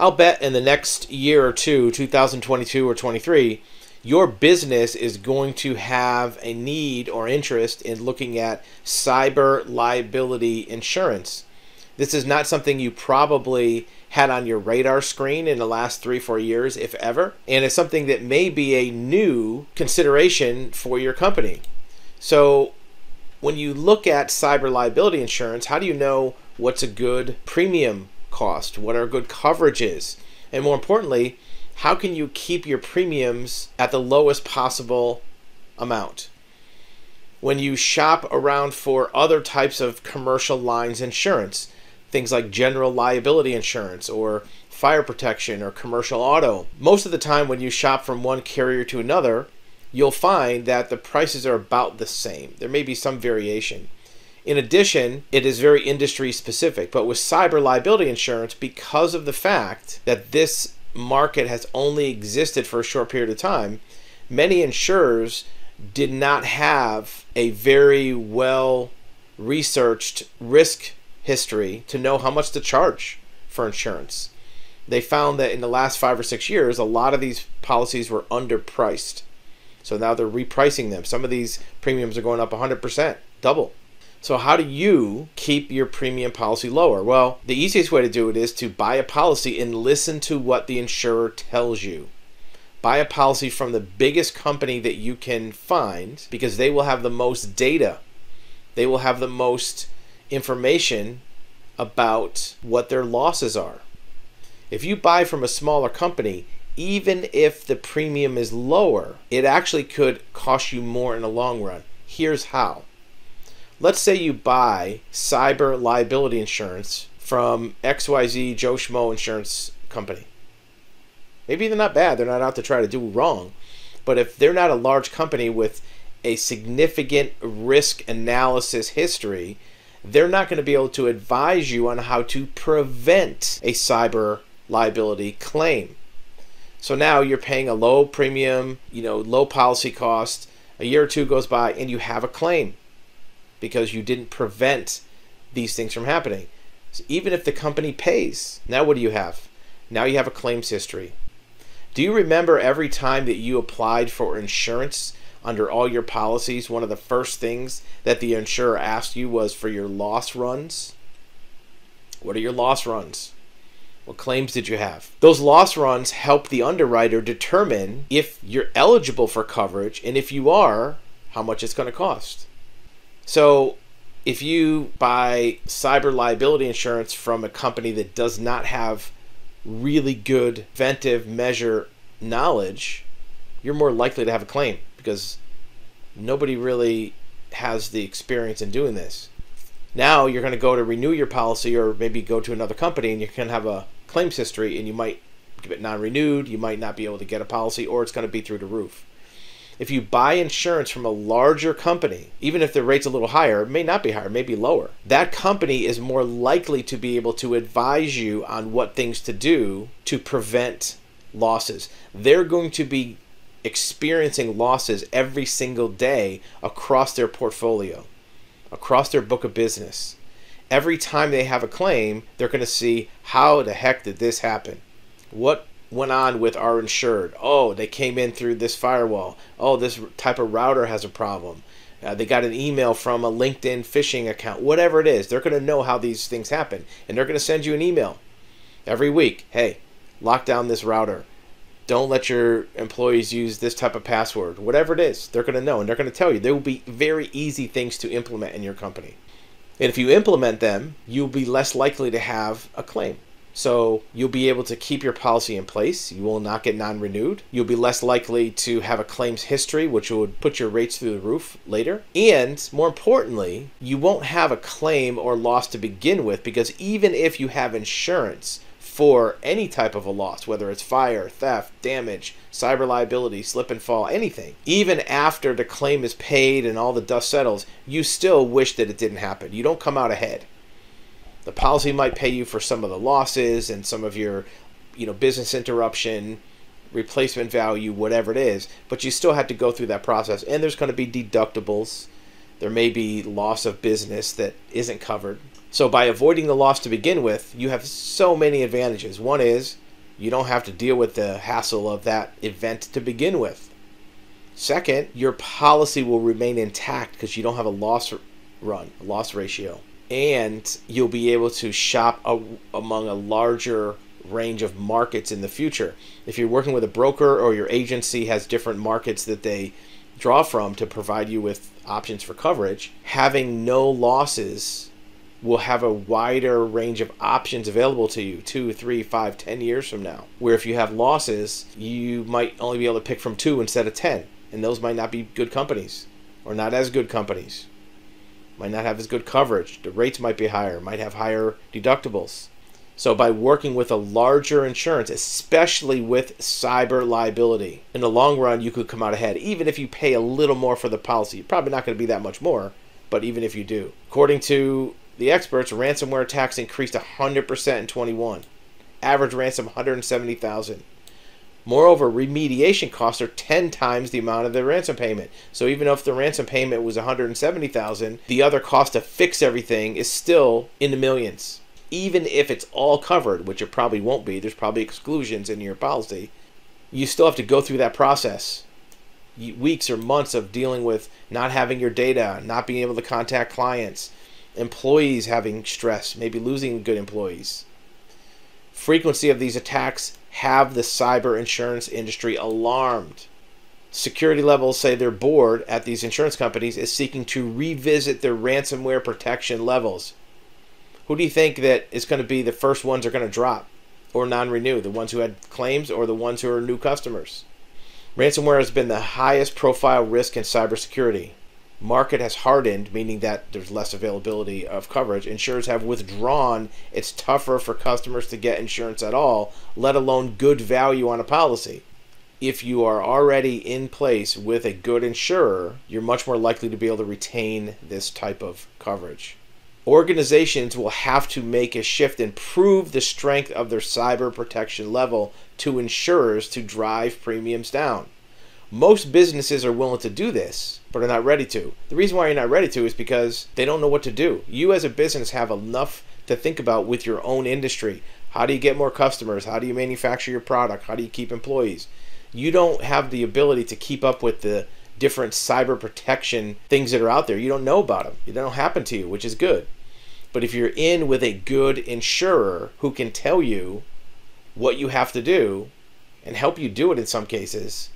I'll bet in the next year or two, 2022 or 23, your business is going to have a need or interest in looking at cyber liability insurance. This is not something you probably had on your radar screen in the last three, four years, if ever. And it's something that may be a new consideration for your company. So, when you look at cyber liability insurance, how do you know what's a good premium cost? What are good coverages? And more importantly, how can you keep your premiums at the lowest possible amount? When you shop around for other types of commercial lines insurance, things like general liability insurance or fire protection or commercial auto, most of the time when you shop from one carrier to another, you'll find that the prices are about the same. There may be some variation. In addition, it is very industry specific, but with cyber liability insurance, because of the fact that this market has only existed for a short period of time, many insurers did not have a very well researched risk history to know how much to charge for insurance. They found that in the last five or six years, a lot of these policies were underpriced. So now they're repricing them. Some of these premiums are going up 100%, double. So, how do you keep your premium policy lower? Well, the easiest way to do it is to buy a policy and listen to what the insurer tells you. Buy a policy from the biggest company that you can find because they will have the most data. They will have the most information about what their losses are. If you buy from a smaller company, even if the premium is lower, it actually could cost you more in the long run. Here's how let's say you buy cyber liability insurance from XYZ Joe Schmo Insurance Company. Maybe they're not bad, they're not out to try to do wrong. But if they're not a large company with a significant risk analysis history, they're not going to be able to advise you on how to prevent a cyber liability claim. So now you're paying a low premium, you know, low policy cost. A year or two goes by and you have a claim because you didn't prevent these things from happening. So even if the company pays, now what do you have? Now you have a claims history. Do you remember every time that you applied for insurance under all your policies, one of the first things that the insurer asked you was for your loss runs? What are your loss runs? What claims did you have? Those loss runs help the underwriter determine if you're eligible for coverage and if you are, how much it's going to cost. So if you buy cyber liability insurance from a company that does not have really good preventive measure knowledge, you're more likely to have a claim because nobody really has the experience in doing this. Now you're going to go to renew your policy or maybe go to another company and you can have a claims history and you might get it non-renewed, you might not be able to get a policy or it's going to be through the roof. If you buy insurance from a larger company, even if the rate's a little higher, it may not be higher, it may be lower. That company is more likely to be able to advise you on what things to do to prevent losses. They're going to be experiencing losses every single day across their portfolio, across their book of business. Every time they have a claim, they're going to see how the heck did this happen? What went on with our insured. Oh, they came in through this firewall. Oh, this type of router has a problem. Uh, they got an email from a LinkedIn phishing account. Whatever it is, they're going to know how these things happen. And they're going to send you an email every week. Hey, lock down this router. Don't let your employees use this type of password. Whatever it is, they're going to know and they're going to tell you. They will be very easy things to implement in your company. And if you implement them, you'll be less likely to have a claim. So you'll be able to keep your policy in place. You will not get non renewed. You'll be less likely to have a claims history, which would put your rates through the roof later. And more importantly, you won't have a claim or loss to begin with because even if you have insurance, for any type of a loss, whether it's fire, theft, damage, cyber liability, slip and fall, anything. Even after the claim is paid and all the dust settles, you still wish that it didn't happen. You don't come out ahead. The policy might pay you for some of the losses and some of your, you know, business interruption, replacement value, whatever it is, but you still have to go through that process. And there's going to be deductibles. There may be loss of business that isn't covered. So by avoiding the loss to begin with, you have so many advantages. One is You don't have to deal with the hassle of that event to begin with. Second, your policy will remain intact because you don't have a loss run, a loss ratio. And you'll be able to shop a, among a larger range of markets in the future. If you're working with a broker or your agency has different markets that they draw from to provide you with options for coverage, having no losses will have a wider range of options available to you two, three, five, ten years from now. Where if you have losses, you might only be able to pick from two instead of ten. And those might not be good companies or not as good companies. Might not have as good coverage. The rates might be higher, might have higher deductibles. So, by working with a larger insurance, especially with cyber liability, in the long run, you could come out ahead. Even if you pay a little more for the policy, you're probably not going to be that much more, but even if you do. According to the experts, ransomware attacks increased 100% in 21. Average ransom 170,000. Moreover, remediation costs are 10 times the amount of the ransom payment. So even if the ransom payment was 170,000, the other cost to fix everything is still in the millions even if it's all covered, which it probably won't be, there's probably exclusions in your policy, you still have to go through that process. Weeks or months of dealing with not having your data, not being able to contact clients, employees having stress, maybe losing good employees. Frequency of these attacks have the cyber insurance industry alarmed. Security levels say their board at these insurance companies is seeking to revisit their ransomware protection levels who do you think that is going to be the first ones are going to drop or non-renew? The ones who had claims or the ones who are new customers? Ransomware has been the highest profile risk in cybersecurity. Market has hardened, meaning that there's less availability of coverage. Insurers have withdrawn. It's tougher for customers to get insurance at all, let alone good value on a policy. If you are already in place with a good insurer, you're much more likely to be able to retain this type of coverage organizations will have to make a shift and prove the strength of their cyber protection level to insurers to drive premiums down. Most businesses are willing to do this, but are not ready to. The reason why you're not ready to is because they don't know what to do. You, as a business, have enough to think about with your own industry. How do you get more customers? How do you manufacture your product? How do you keep employees? You don't have the ability to keep up with the different cyber protection things that are out there. You don't know about them. They don't happen to you, which is good. But if you're in with a good insurer who can tell you what you have to do and help you do it in some cases,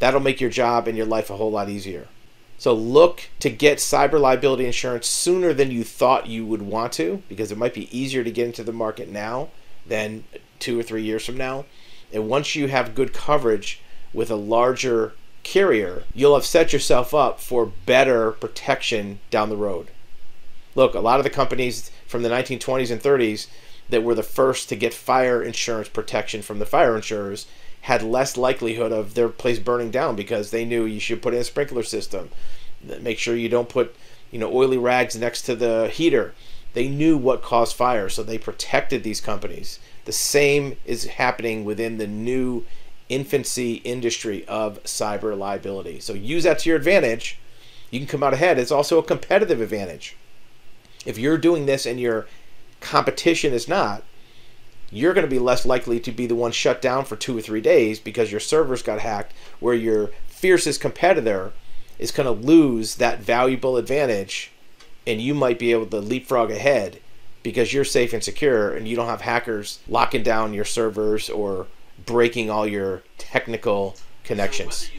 that'll make your job and your life a whole lot easier. So look to get cyber liability insurance sooner than you thought you would want to because it might be easier to get into the market now than two or three years from now. And once you have good coverage with a larger carrier, you'll have set yourself up for better protection down the road. Look, a lot of the companies from the 1920s and 30s that were the first to get fire insurance protection from the fire insurers had less likelihood of their place burning down because they knew you should put in a sprinkler system. Make sure you don't put, you know, oily rags next to the heater. They knew what caused fire, so they protected these companies. The same is happening within the new infancy industry of cyber liability. So use that to your advantage. You can come out ahead. It's also a competitive advantage. If you're doing this and your competition is not, you're going to be less likely to be the one shut down for two or three days because your servers got hacked, where your fiercest competitor is going to lose that valuable advantage and you might be able to leapfrog ahead because you're safe and secure and you don't have hackers locking down your servers or breaking all your technical connections. So